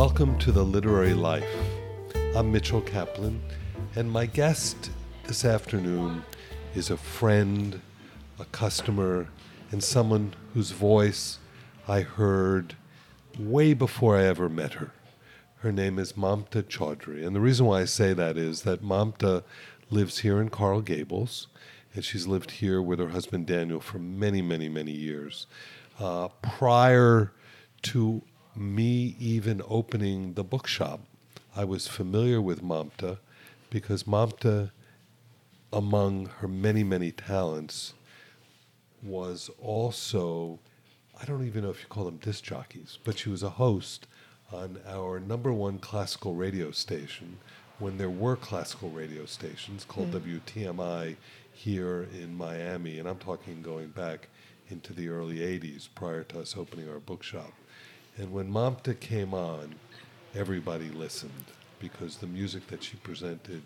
Welcome to the Literary Life. I'm Mitchell Kaplan, and my guest this afternoon is a friend, a customer, and someone whose voice I heard way before I ever met her. Her name is Mamta Chaudhry, and the reason why I say that is that Mamta lives here in Coral Gables, and she's lived here with her husband Daniel for many, many, many years. Uh, prior to me even opening the bookshop, I was familiar with Mamta because Mamta, among her many, many talents, was also, I don't even know if you call them disc jockeys, but she was a host on our number one classical radio station when there were classical radio stations called mm. WTMI here in Miami. And I'm talking going back into the early 80s prior to us opening our bookshop. And when Mamta came on, everybody listened because the music that she presented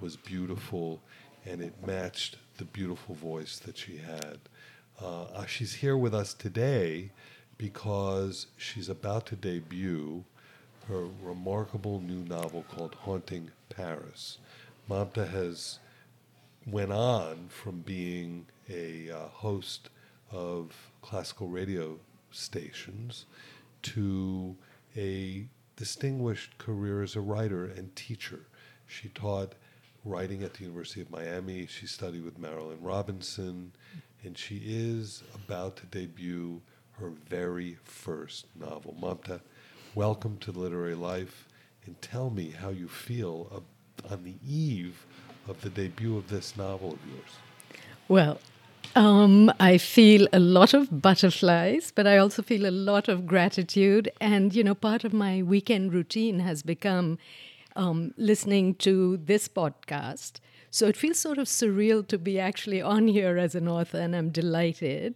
was beautiful and it matched the beautiful voice that she had. Uh, uh, she's here with us today because she's about to debut her remarkable new novel called Haunting Paris. Mamta has went on from being a uh, host of classical radio stations to a distinguished career as a writer and teacher. She taught writing at the University of Miami. She studied with Marilynne Robinson, and she is about to debut her very first novel. Mamta, welcome to Literary Life, and tell me how you feel on the eve of the debut of this novel of yours. Well, um, I feel a lot of butterflies, but I also feel a lot of gratitude. And, you know, part of my weekend routine has become um, listening to this podcast. So it feels sort of surreal to be actually on here as an author, and I'm delighted.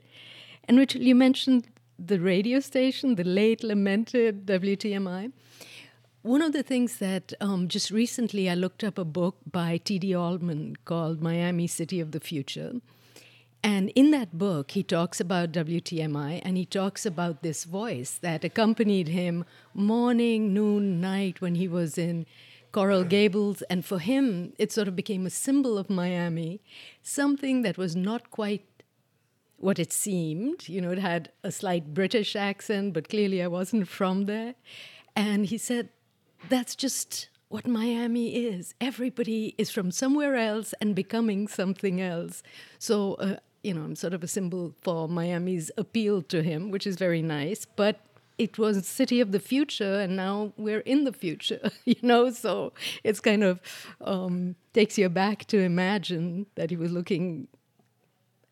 And Richard, you mentioned the radio station, the late lamented WTMI. One of the things that um, just recently I looked up a book by T.D. Allman called Miami City of the Future. And in that book, he talks about WTMI and he talks about this voice that accompanied him morning, noon, night when he was in Coral Gables. And for him, it sort of became a symbol of Miami, something that was not quite what it seemed. You know, it had a slight British accent, but clearly I wasn't from there. And he said, that's just what Miami is. Everybody is from somewhere else and becoming something else. So uh, you know, I'm sort of a symbol for Miami's appeal to him, which is very nice. But it was city of the future, and now we're in the future, you know. So it's kind of um, takes you back to imagine that he was looking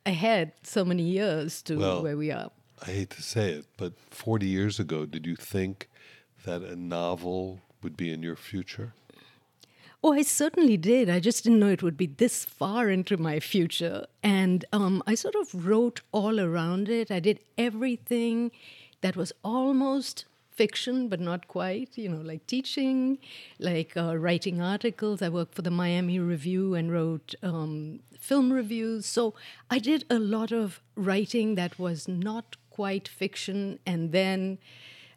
ahead so many years to well, where we are. I hate to say it, but 40 years ago, did you think that a novel would be in your future? Oh, I certainly did. I just didn't know it would be this far into my future. And um, I sort of wrote all around it. I did everything that was almost fiction, but not quite, you know, like teaching, like uh, writing articles. I worked for the Miami Review and wrote um, film reviews. So I did a lot of writing that was not quite fiction. And then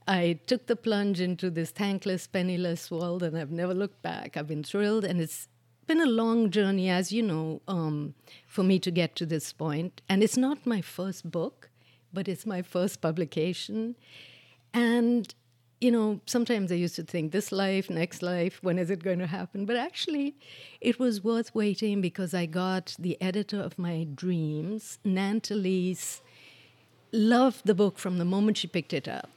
I took the plunge into this thankless, penniless world, and I've never looked back. I've been thrilled, and it's been a long journey, as you know, um, for me to get to this point. And it's not my first book, but it's my first publication. And, you know, sometimes I used to think this life, next life, when is it going to happen? But actually, it was worth waiting because I got the editor of my dreams, Nan Talese, loved the book from the moment she picked it up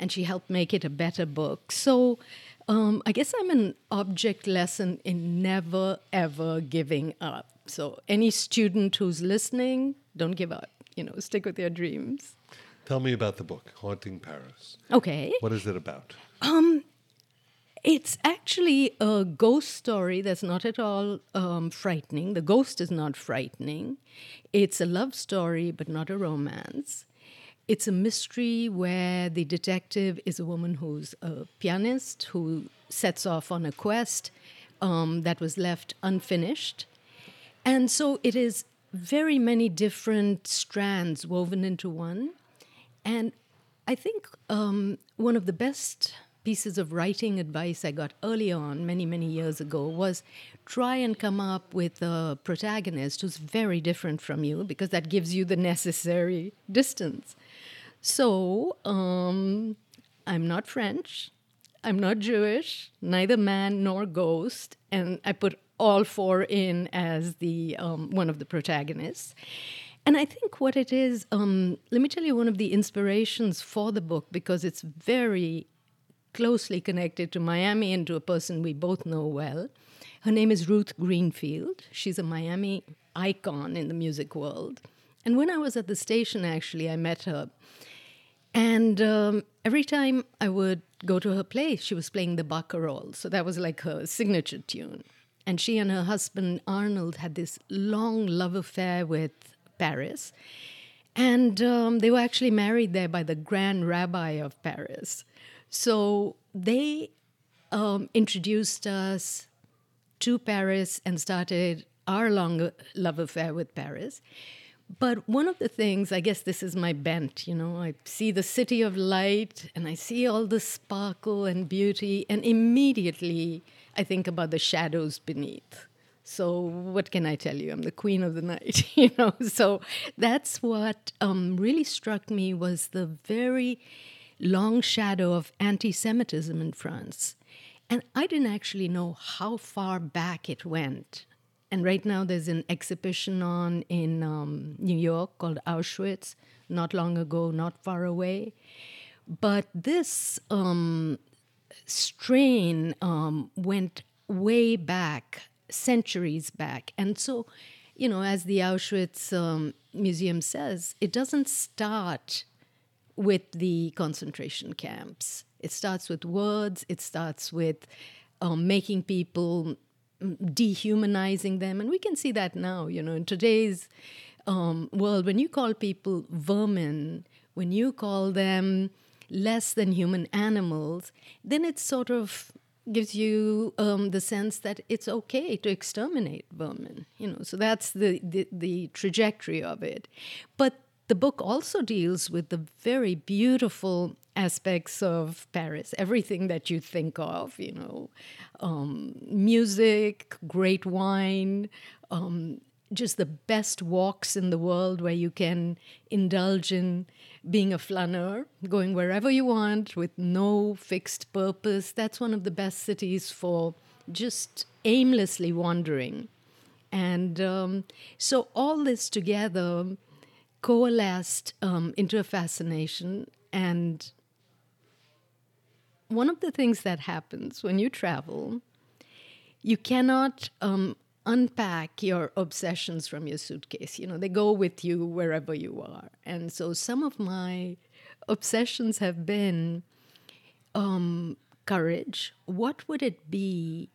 and she helped make it a better book. So um, I guess I'm an object lesson in never ever giving up. So any student who's listening, don't give up. You know, stick with your dreams. Tell me about the book, Haunting Paris. Okay. What is it about? Um, it's actually a ghost story that's not at all um, frightening. The ghost is not frightening. It's a love story, but not a romance. It's a mystery where the detective is a woman who's a pianist who sets off on a quest um, that was left unfinished. And so it is very many different strands woven into one. And I think um, one of the best pieces of writing advice I got early on, many, many years ago, was try and come up with a protagonist who's very different from you because that gives you the necessary distance. So, um, I'm not French. I'm not Jewish, neither man nor ghost, and I put all four in as the um, one of the protagonists. And I think what it is, um, let me tell you one of the inspirations for the book because it's very closely connected to Miami and to a person we both know well. Her name is Ruth Greenfield. She's a Miami icon in the music world. And when I was at the station, actually, I met her. And um, every time I would go to her place, she was playing the Barcarolle. So that was like her signature tune. And she and her husband, Arnold, had this long love affair with Paris. And um, they were actually married there by the Grand Rabbi of Paris. So they um, introduced us to Paris and started our long love affair with Paris. But one of the things, I guess this is my bent, you know, I see the city of light and I see all the sparkle and beauty, and immediately I think about the shadows beneath. So what can I tell you? I'm the queen of the night, you know. So that's what um, really struck me was the very long shadow of anti-Semitism in France, and I didn't actually know how far back it went and right now there's an exhibition on in um, New York called Auschwitz, not long ago, not far away. But this um, strain um, went way back, centuries back. And so, you know, as the Auschwitz um, Museum says, it doesn't start with the concentration camps. It starts with words, it starts with um, making people dehumanizing them. And we can see that now, you know, in today's um, world, when you call people vermin, when you call them less than human animals, then it sort of gives you um, the sense that it's okay to exterminate vermin. You know, so that's the, the, the trajectory of it. But the book also deals with the very beautiful aspects of Paris, everything that you think of, you know, um, music, great wine, um, just the best walks in the world where you can indulge in being a flâneur, going wherever you want with no fixed purpose. That's one of the best cities for just aimlessly wandering. And um, so all this together coalesced um, into a fascination and one of the things that happens when you travel, you cannot um, unpack your obsessions from your suitcase. You know, they go with you wherever you are. And so some of my obsessions have been um, courage. What would it be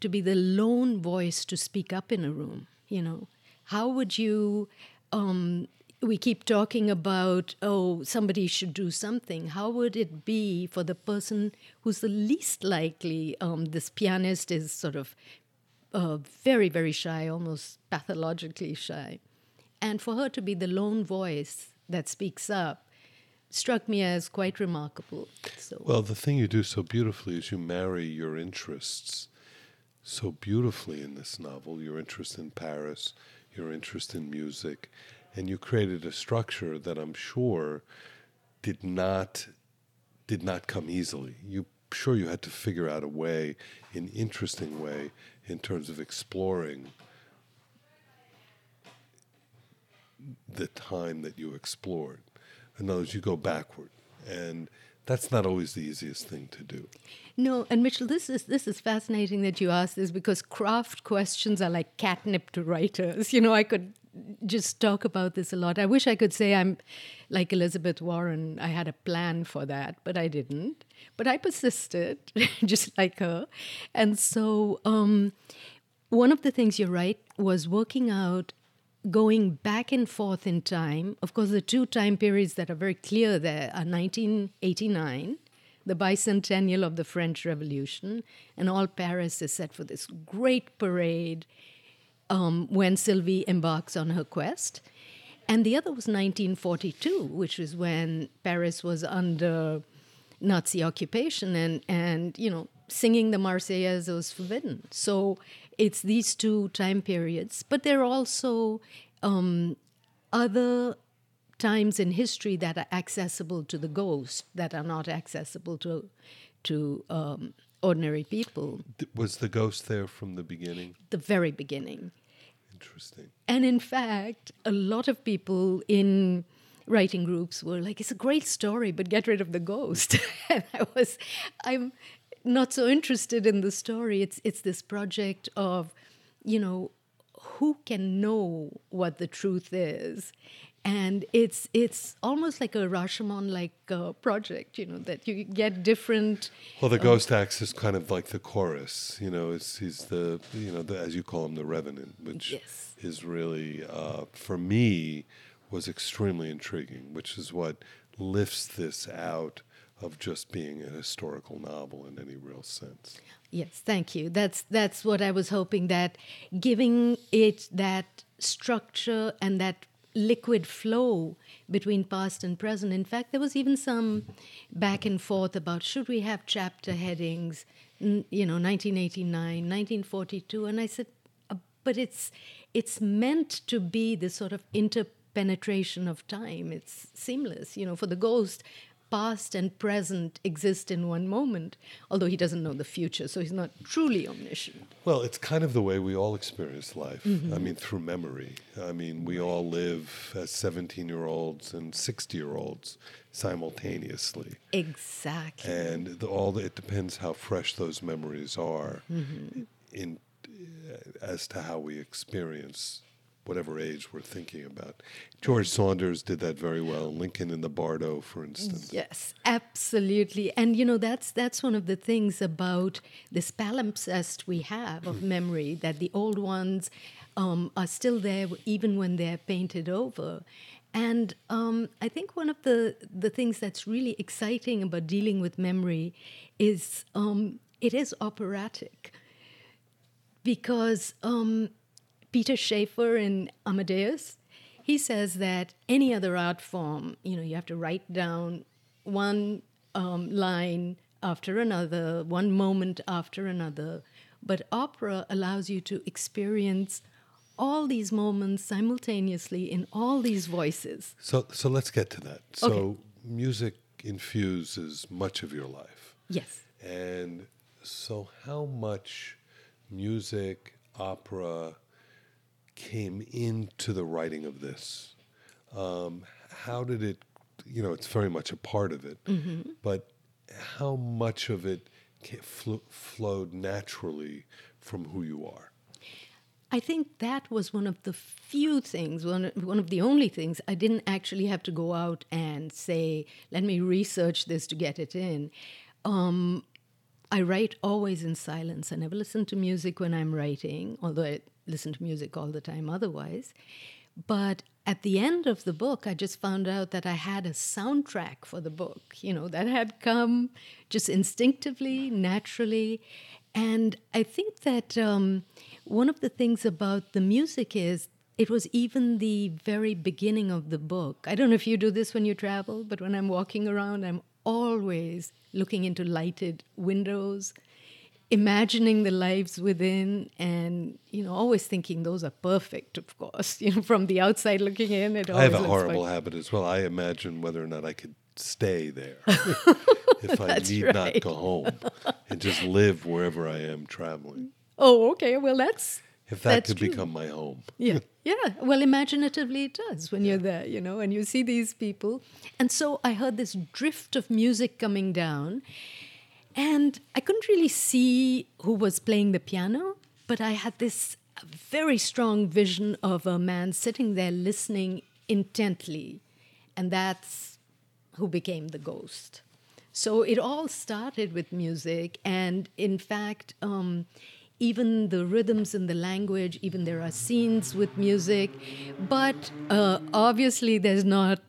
to be the lone voice to speak up in a room? You know, how would you um, we keep talking about, oh, somebody should do something. How would it be for the person who's the least likely? Um, this pianist is sort of uh, very, very shy, almost pathologically shy. And for her to be the lone voice that speaks up struck me as quite remarkable. So. Well, the thing you do so beautifully is you marry your interests so beautifully in this novel your interest in Paris, your interest in music, and you created a structure that I'm sure did not did not come easily. You sure you had to figure out a way, an interesting way, in terms of exploring the time that you explored. In other words, you go backward, and that's not always the easiest thing to do. No, and Mitchell, this is this is fascinating that you ask this because craft questions are like catnip to writers. You know, I could just talk about this a lot. I wish I could say I'm like Elizabeth Warren. I had a plan for that, but I didn't. But I persisted, just like her. And so, um, one of the things you're right was working out going back and forth in time. Of course, the two time periods that are very clear there are 1989, the bicentennial of the French Revolution, and all Paris is set for this great parade um, when Sylvie embarks on her quest. And the other was 1942, which was when Paris was under Nazi occupation, and and you know, singing the Marseillaise was forbidden. So it's these two time periods, but there are also um, other times in history that are accessible to the ghost that are not accessible to to um, ordinary people. Was the ghost there from the beginning? The very beginning. Interesting. And in fact, a lot of people in writing groups were like, "It's a great story, but get rid of the ghost." and I was, I'm not so interested in the story. It's it's this project of, you know, who can know what the truth is, and it's it's almost like a Rashomon like uh, project. You know that you get different. Well, the ghost acts is kind of like the chorus. You know, it's, he's the you know the, as you call him the revenant, which Yes. is really uh, for me was extremely intriguing, which is what lifts this out of just being a historical novel in any real sense. Yes, thank you. That's that's what I was hoping that giving it that structure and that liquid flow between past and present. In fact, there was even some back and forth about should we have chapter headings, you know, 1989, 1942, and I said, uh, but it's it's meant to be this sort of interpenetration of time. It's seamless, you know, for the ghost past and present exist in one moment, although he doesn't know the future, so he's not truly omniscient. Well, it's kind of the way we all experience life. I mean, through memory. I mean, we all live as 17 year olds and 60 year olds simultaneously. Exactly. And the, all the, it depends how fresh those memories are in uh, as to how we experience whatever age we're thinking about. George Saunders did that very well. Lincoln in the Bardo, for instance. Yes, absolutely. And you know that's that's one of the things about this palimpsest we have of memory that the old ones um, are still there even when they're painted over. And um, I think one of the the things that's really exciting about dealing with memory is um, it is operatic because um, Peter Shaffer in Amadeus, he says that any other art form, you know, you have to write down one um, line after another, one moment after another. But opera allows you to experience all these moments simultaneously in all these voices. So, so let's get to that. So, Okay. music infuses much of your life. Yes. And so, how much music, opera came into the writing of this? Um, how did it, you know, it's very much a part of it, but how much of it flo- flowed naturally from who you are? I think that was one of the few things, one, one of the only things I didn't actually have to go out and say, let me research this to get it in. Um, I write always in silence. I never listen to music when I'm writing, although I listen to music all the time otherwise. But at the end of the book, I just found out that I had a soundtrack for the book, you know, that had come just instinctively, naturally. And I think that um, one of the things about the music is it was even the very beginning of the book. I don't know if you do this when you travel, but when I'm walking around, I'm always looking into lighted windows, imagining the lives within, and you know, always thinking those are perfect. Of course, you know, from the outside looking in, it. I have a horrible like- habit as well. I imagine whether or not I could stay there if I need not go home and just live wherever I am traveling. Oh, okay. Well, that's If that That's could true. become my home. Yeah, yeah. Well, imaginatively it does when you're there, you know, and you see these people. And so I heard this drift of music coming down, and I couldn't really see who was playing the piano, but I had this very strong vision of a man sitting there listening intently, and that's who became the ghost. So it all started with music, and in fact, um, even the rhythms and the language, even there are scenes with music, but uh, obviously there's not,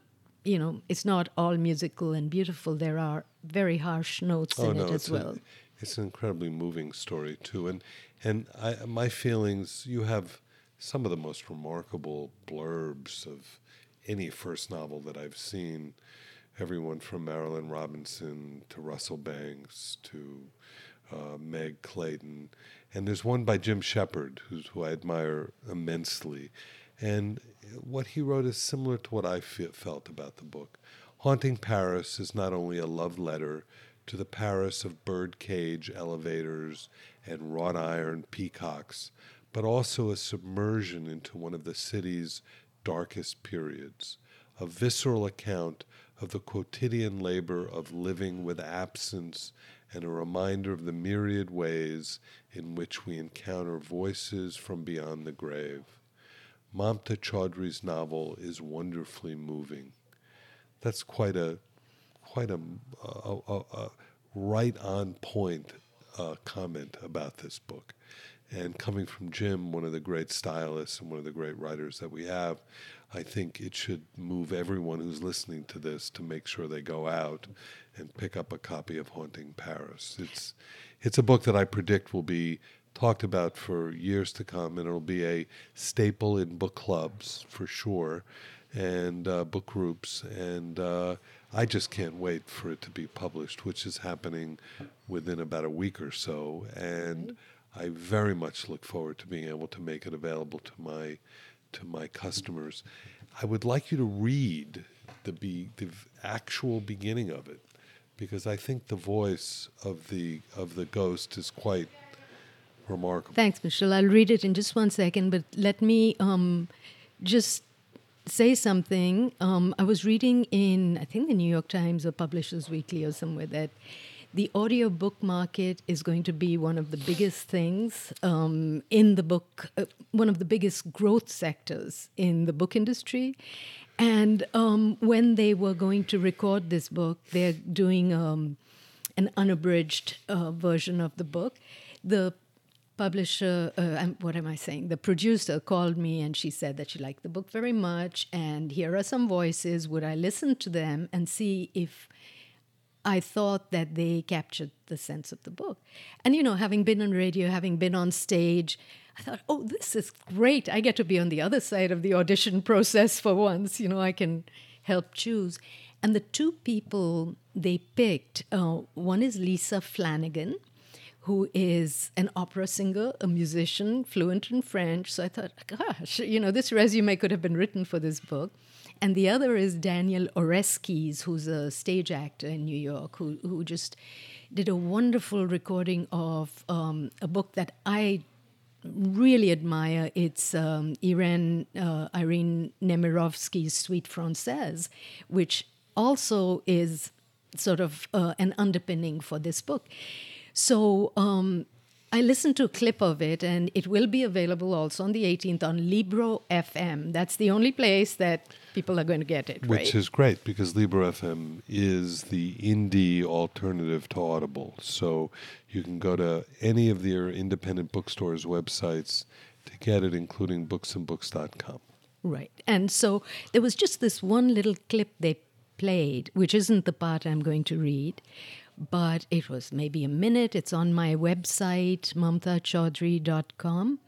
you know, it's not all musical and beautiful. There are very harsh notes in it as well. a, it's an incredibly moving story too, and and I, my feelings. You have some of the most remarkable blurbs of any first novel that I've seen. everyone from Marilynne Robinson to Russell Banks to uh, Meg Clayton. And there's one by Jim Shepard, who's, who I admire immensely. And what he wrote is similar to what I felt about the book. Haunting Paris is not only a love letter to the Paris of birdcage elevators and wrought iron peacocks, but also a submersion into one of the city's darkest periods, a visceral account of the quotidian labor of living with absence and a reminder of the myriad ways in which we encounter voices from beyond the grave. Mamta Chaudhry's novel is wonderfully moving. That's quite a quite a, a, a, a right on point uh, comment about this book. And coming from Jim, one of the great stylists and one of the great writers that we have, I think it should move everyone who's listening to this to make sure they go out and pick up a copy of Haunting Paris. It's it's a book that I predict will be talked about for years to come, and it'll be a staple in book clubs for sure, and uh, book groups. And uh, I just can't wait for it to be published, which is happening within about a week or so. And I very much look forward to being able to make it available to my to my customers. I would like you to read the be, the actual beginning of it because I think the voice of the of the ghost is quite remarkable. Thanks, Mitchell. I'll read it in just one second, but let me um, just say something. Um, I was reading in I think the New York Times or Publishers Weekly or somewhere that the audiobook market is going to be one of the biggest things um, in the book, uh, one of the biggest growth sectors in the book industry. And um, when they were going to record this book, they're doing um, an unabridged uh, version of the book. The publisher, uh, what am I saying? The producer called me and she said that she liked the book very much. And here are some voices. Would I listen to them and see if I thought that they captured the sense of the book. And, you know, having been on radio, having been on stage, I thought, oh, this is great. I get to be on the other side of the audition process for once. You know, I can help choose. And the two people they picked uh, one is Lisa Flanagan, who is an opera singer, a musician, fluent in French. So I thought, gosh, you know, this resume could have been written for this book and the other is Daniel Oreskes, who's a stage actor in New York, who who just did a wonderful recording of um, a book that I really admire. It's um, Irene, uh, Irene Nemirovsky's Suite Francaise, which also is sort of uh, an underpinning for this book. So um, I listened to a clip of it, and it will be available also on the 18th on Libro FM. That's the only place that people are going to get it. Which right? is great because Libro FM is the indie alternative to Audible. So you can go to any of their independent bookstores' websites to get it, including booksandbooks.com. Right. And so there was just this one little clip they played, which isn't the part I'm going to read but it was maybe a minute. It's on my website, mamtachaudhry.com.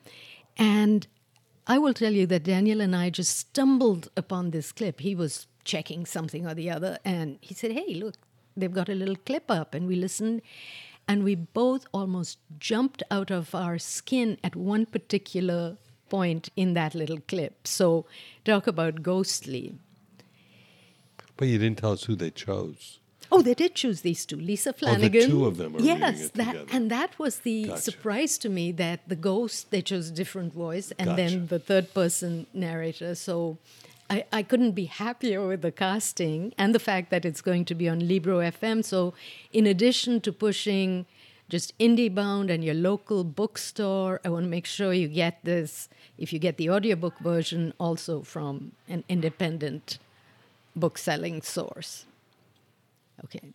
And I will tell you that Daniel and I just stumbled upon this clip. He was checking something or the other, and he said, Hey, look, they've got a little clip up. And we listened, and we both almost jumped out of our skin at one particular point in that little clip. So, talk about ghostly. But you didn't tell us who they chose. Oh, they did choose these two, Lisa Flanagan. Oh, the two of them are yes, that together. and that was the Gotcha. surprise to me that the ghost they chose a different voice, and Gotcha. then the third person narrator. So. I, I couldn't be happier with the casting and the fact that it's going to be on Libro FM. So, in addition to pushing just IndieBound and your local bookstore, I want to make sure you get this, if you get the audiobook version, also from an independent book selling source. Okay.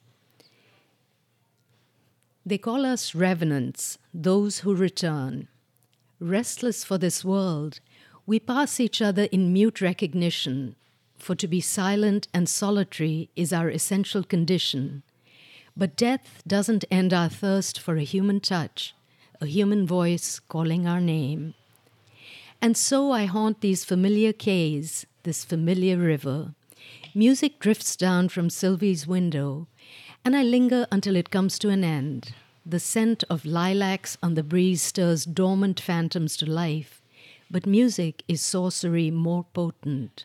They call us revenants, those who return. Restless for this world, we pass each other in mute recognition, for to be silent and solitary is our essential condition. But death doesn't end our thirst for a human touch, a human voice calling our name. And so I haunt these familiar quais, this familiar river. Music drifts down from Sylvie's window, and I linger until it comes to an end. The scent of lilacs on the breeze stirs dormant phantoms to life, but music is sorcery more potent.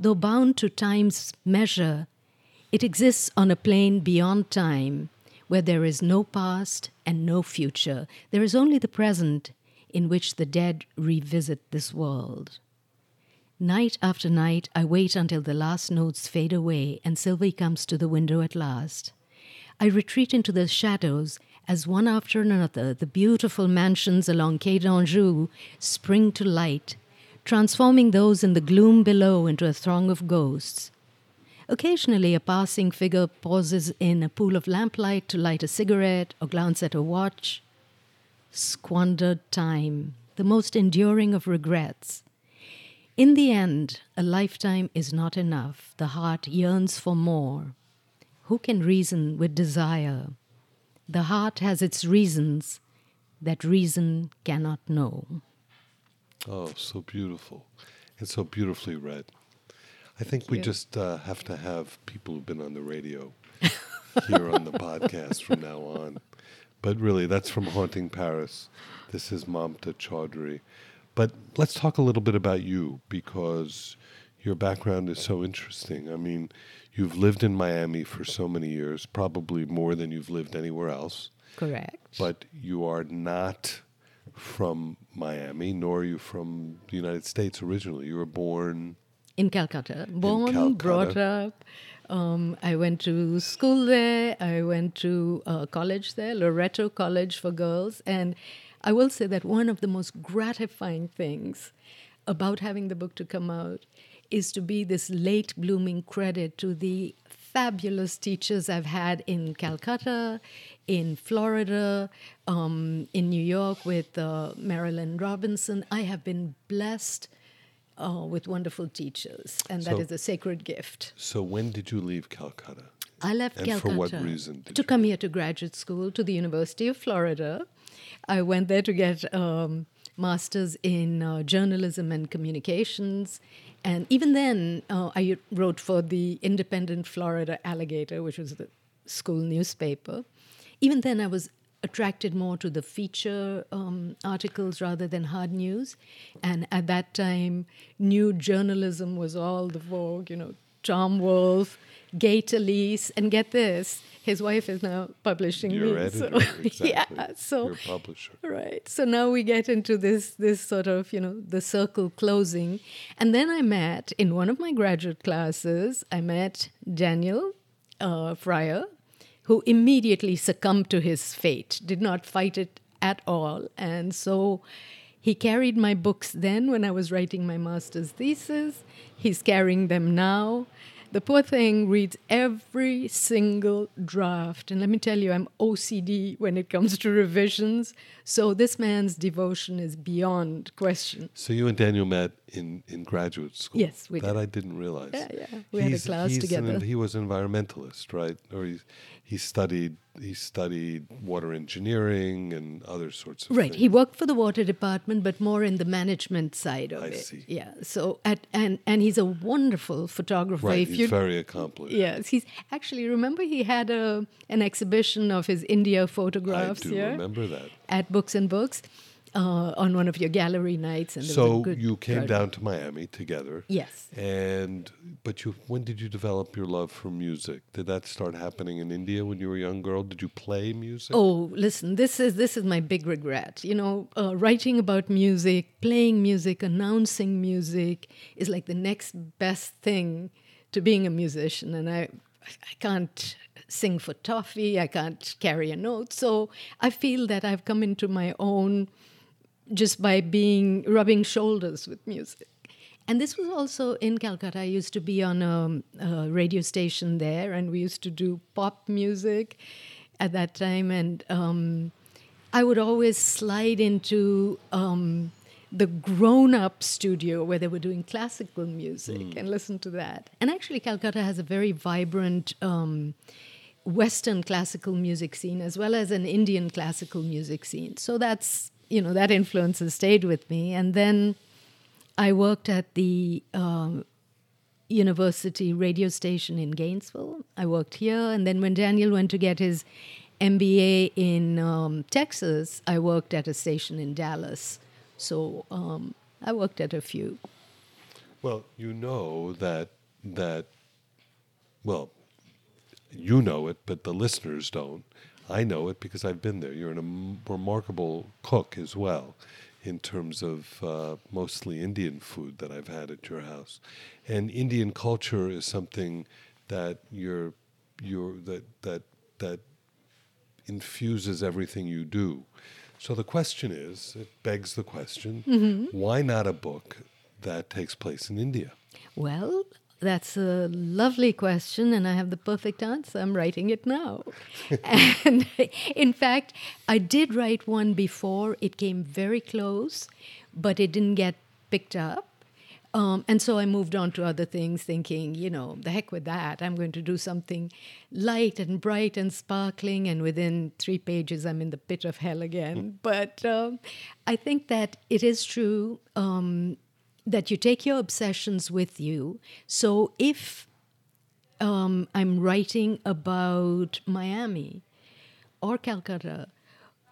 Though bound to time's measure, it exists on a plane beyond time, where there is no past and no future. There is only the present in which the dead revisit this world. Night after night, I wait until the last notes fade away and Sylvie comes to the window at last. I retreat into the shadows as one after another the beautiful mansions along Quai d'Anjou spring to light, transforming those in the gloom below into a throng of ghosts. Occasionally, a passing figure pauses in a pool of lamplight to light a cigarette or glance at a watch. Squandered time, the most enduring of regrets. In the end, a lifetime is not enough. The heart yearns for more. Who can reason with desire? The heart has its reasons that reason cannot know. Oh, so beautiful. And so beautifully read. I think we just uh, have to have people who've been on the radio here on the podcast from now on. But really, that's from Haunting Paris. This is Mamta Chaudhry. But let's talk a little bit about you because your background is so interesting. I mean, you've lived in Miami for so many years, probably more than you've lived anywhere else. Correct. But you are not from Miami, nor are you from the United States originally. You were born in Calcutta. Born, Calcutta. brought up. Um, I went to school there. I went to uh, college there, Loreto College for Girls. And I will say that one of the most gratifying things about having the book to come out is to be this late blooming credit to the fabulous teachers I've had in Calcutta, in Florida, um, in New York with uh, Marilynne Robinson. I have been blessed uh, with wonderful teachers, and that So- is a sacred gift. So when did you leave Calcutta? I left And Calcutta for what reason did to come here to graduate school to the University of Florida. I went there to get um, masters in uh, journalism and communications, and even then, uh, I wrote for the Independent Florida Alligator, which was the school newspaper. Even then, I was attracted more to the feature um, articles rather than hard news. And at that time, new journalism was all the vogue, you know, Tom Wolfe, Gay Talese, and get this, his wife is now publishing Your me. editor, so, exactly. yeah, so Your publisher. Right. So now we get into this this sort of, you know, the circle closing. And then I met in one of my graduate classes, I met Daniel uh, Fryer, who immediately succumbed to his fate, did not fight it at all. And so he carried my books then when I was writing my master's thesis. He's carrying them now. The poor thing reads every single draft. And let me tell you, I'm OCD when it comes to revisions. So this man's devotion is beyond question. So you and Daniel met in, in graduate school. Yes, we that did. I didn't realize. Yeah, yeah. We had a class he's together. An, he was an environmentalist, right? Or he he studied he studied water engineering and other sorts of Right. things. He worked for the water department, but more in the management side of I it. see. Yeah. So at and and he's a wonderful photographer. right. If He's very accomplished. yes, he's actually remember he had a an exhibition of his India photographs. I do here remember that. at Books and Books uh, on one of your gallery nights. And there was a So you came down to Miami together. Yes. And but you when did you develop your love for music? Did that start happening in India when you were a young girl? Did you play music? Oh, listen, this is this is my big regret. You know, uh, writing about music, playing music, announcing music is like the next best thing to being a musician, and I I can't sing for toffee. I can't carry a note, so I feel that I've come into my own just by being rubbing shoulders with music. And this was also in Calcutta. I used to be on a, a radio station there, and we used to do pop music at that time. And um, I would always slide into um, the grown up studio where they were doing classical music and listen to that. And actually, Calcutta has a very vibrant. Um, Western classical music scene as well as an Indian classical music scene. So that's, you know, that influence has stayed with me. And then I worked at the um, University radio station in Gainesville. I worked here. And then when Daniel went to get his MBA in um, Texas, I worked at a station in Dallas. So um, I worked at a few. Well, you know that that well, you know it, but the listeners don't. I know it because I've been there. You're an, a m- remarkable cook as well, in terms of uh, mostly Indian food that I've had at your house, and Indian culture is something that you're, you're that that that infuses everything you do. So the question is, it begs the question, why not a book that takes place in India? Well, that's a lovely question, and I have the perfect answer. I'm writing it now. and in fact, I did write one before. It came very close, but it didn't get picked up. Um, and so I moved on to other things, thinking, you know, the heck with that. I'm going to do something light and bright and sparkling. And within three pages, I'm in the pit of hell again. But um, I think that it is true um, that you take your obsessions with you. So if um, I'm writing about Miami or Calcutta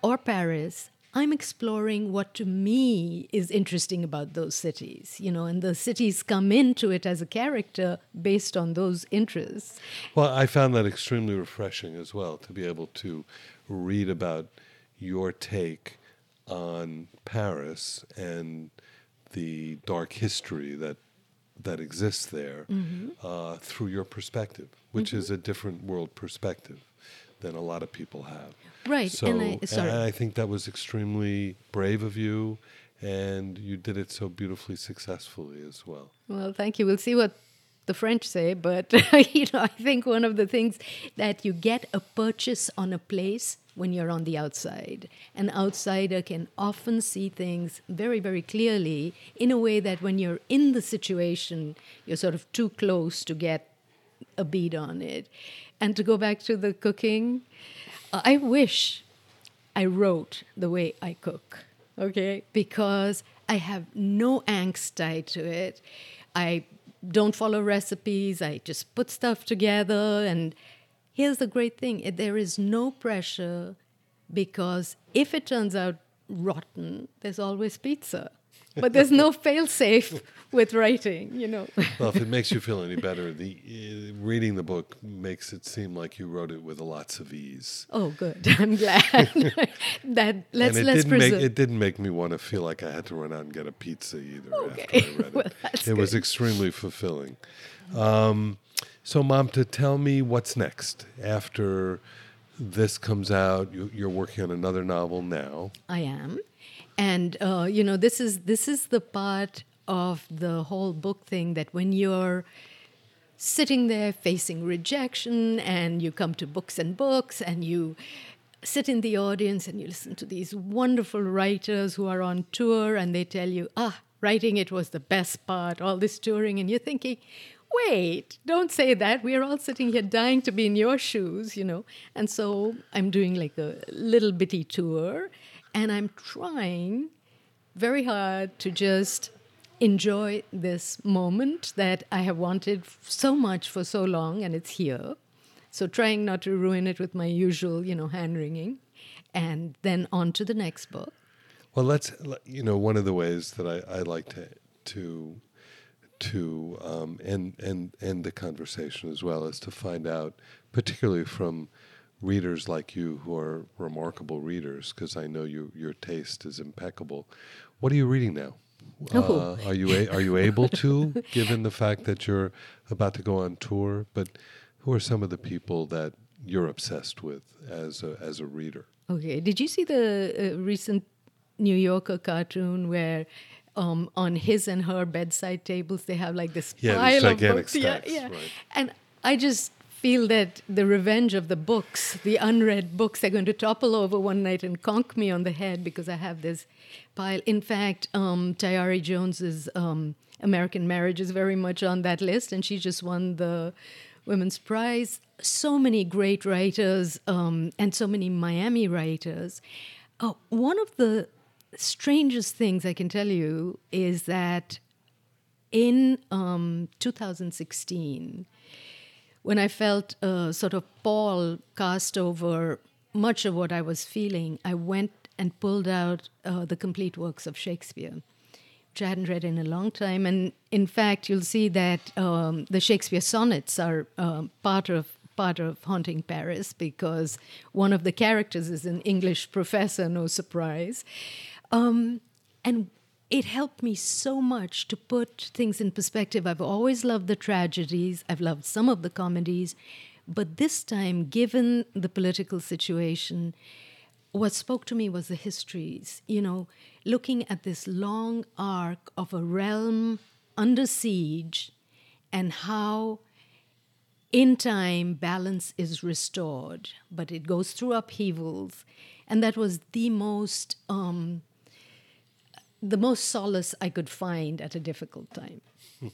or Paris, I'm exploring what to me is interesting about those cities, you know, and the cities come into it as a character based on those interests. Well, I found that extremely refreshing as well to be able to read about your take on Paris and the dark history that that exists there uh, through your perspective, which is a different world perspective than a lot of people have. Right, So, and I- sorry. and I think that was extremely brave of you, and you did it so beautifully successfully as well. Well, thank you. We'll see what the French say, but you know, I think one of the things that you get a purchase on a place when you're on the outside. An outsider can often see things very, very clearly in a way that when you're in the situation, you're sort of too close to get a bead on it. And to go back to the cooking, I wish I wrote the way I cook, okay? Because I have no angst tied to it. I don't follow recipes, I just put stuff together. And here's the great thing eh, there is no pressure because if it turns out rotten, there's always pizza. But there's no fail safe with writing, you know. Well, if it makes you feel any better, the uh, reading the book makes it seem like you wrote it with lots of ease. Oh, good. I'm glad that let's and it let's didn't make it didn't make me want to feel like I had to run out and get a pizza either. Okay. After I read it, Well, that's it was extremely fulfilling. Um, so, Mamta, tell me what's next after this comes out. You, you're working on another novel now. I am, and uh, you know this is this is the part of the whole book thing that when you're sitting there facing rejection and you come to books and books and you sit in the audience and you listen to these wonderful writers who are on tour and they tell you ah writing it was the best part all this touring and you're thinking wait don't say that we're all sitting here dying to be in your shoes you know and so i'm doing like a little bitty tour and i'm trying very hard to just enjoy this moment that I have wanted so much for so long, and it's here. So trying not to ruin it with my usual, you know, hand wringing, and then on to the next book. Well, let's you know one of the ways that I, I like to to to um, end end end the conversation as well is to find out, particularly from readers like you who are remarkable readers, because I know you your taste is impeccable. What are you reading now? Oh. Uh, are you a, are you able to, given the fact that you're about to go on tour? But who are some of the people that you're obsessed with as a, as a reader? Okay, did you see the uh, recent New Yorker cartoon where? Um, on his and her bedside tables, they have like this Yeah, pile of books. Yeah, stacks, yeah. right. And I just feel that the revenge of the books, the unread books, are going to topple over one night and conk me on the head because I have this pile. In fact, um, Tayari Jones's um, American Marriage is very much on that list, and she just won the Women's Prize. So many great writers um, and so many Miami writers. Oh, one of the strangest things I can tell you is that in um, 2016, when I felt a sort of pall cast over much of what I was feeling, I went and pulled out uh, the complete works of Shakespeare, which I hadn't read in a long time. And in fact, you'll see that um, the Shakespeare sonnets are um, part of part of Haunting Paris because one of the characters is an English professor, no surprise. Um, and it helped me so much to put things in perspective. I've always loved the tragedies, I've loved some of the comedies, but this time, given the political situation, what spoke to me was the histories, you know, looking at this long arc of a realm under siege and how in time balance is restored, but it goes through upheavals. And that was the most um, the most solace I could find at a difficult time.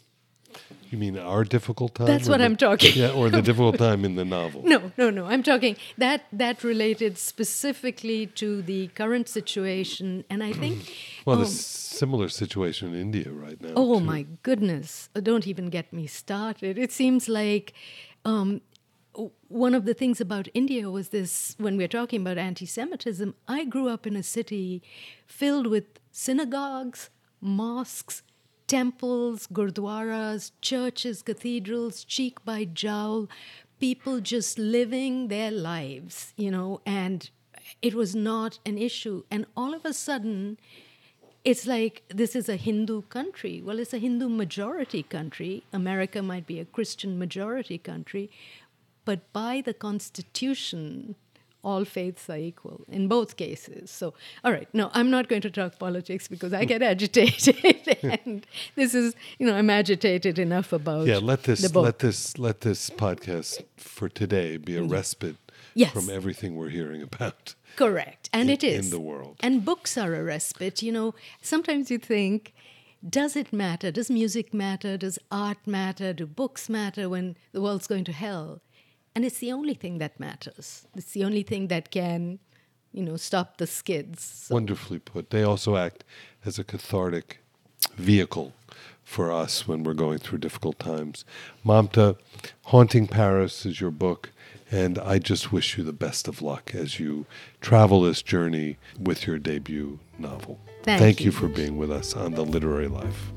You mean our difficult time? That's what the, I'm talking. Yeah, or the difficult time in the novel. No, no, no. I'm talking that that related specifically to the current situation, and I think. well, um, the similar situation in India right now. Oh too. my goodness! Uh, Don't even get me started. It seems like. Um, one of the things about India was this when we're talking about anti Semitism, I grew up in a city filled with synagogues, mosques, temples, gurdwaras, churches, cathedrals, cheek by jowl, people just living their lives, you know, and it was not an issue. And all of a sudden, it's like this is a Hindu country. Well, it's a Hindu majority country. America might be a Christian majority country, but by the Constitution, all faiths are equal in both cases. So, all right, no, I'm not going to talk politics because I get agitated, and this is, you know, I'm agitated enough about Yeah, let this let this let this podcast for today be a mm. respite Yes. from everything we're hearing about. Correct. And in- it is. in the world. And books are a respite. You know, sometimes you think, does it matter? Does music matter? Does art matter? Do books matter when the world's going to hell? And it's the only thing that matters. It's the only thing that can, you know, stop the skids. So, Wonderfully put. They also act as a cathartic vehicle for us when we're going through difficult times. Mamta, Haunting Paris is your book, and I just wish you the best of luck as you travel this journey with your debut novel. Thank you you. for being with us on The Literary Life.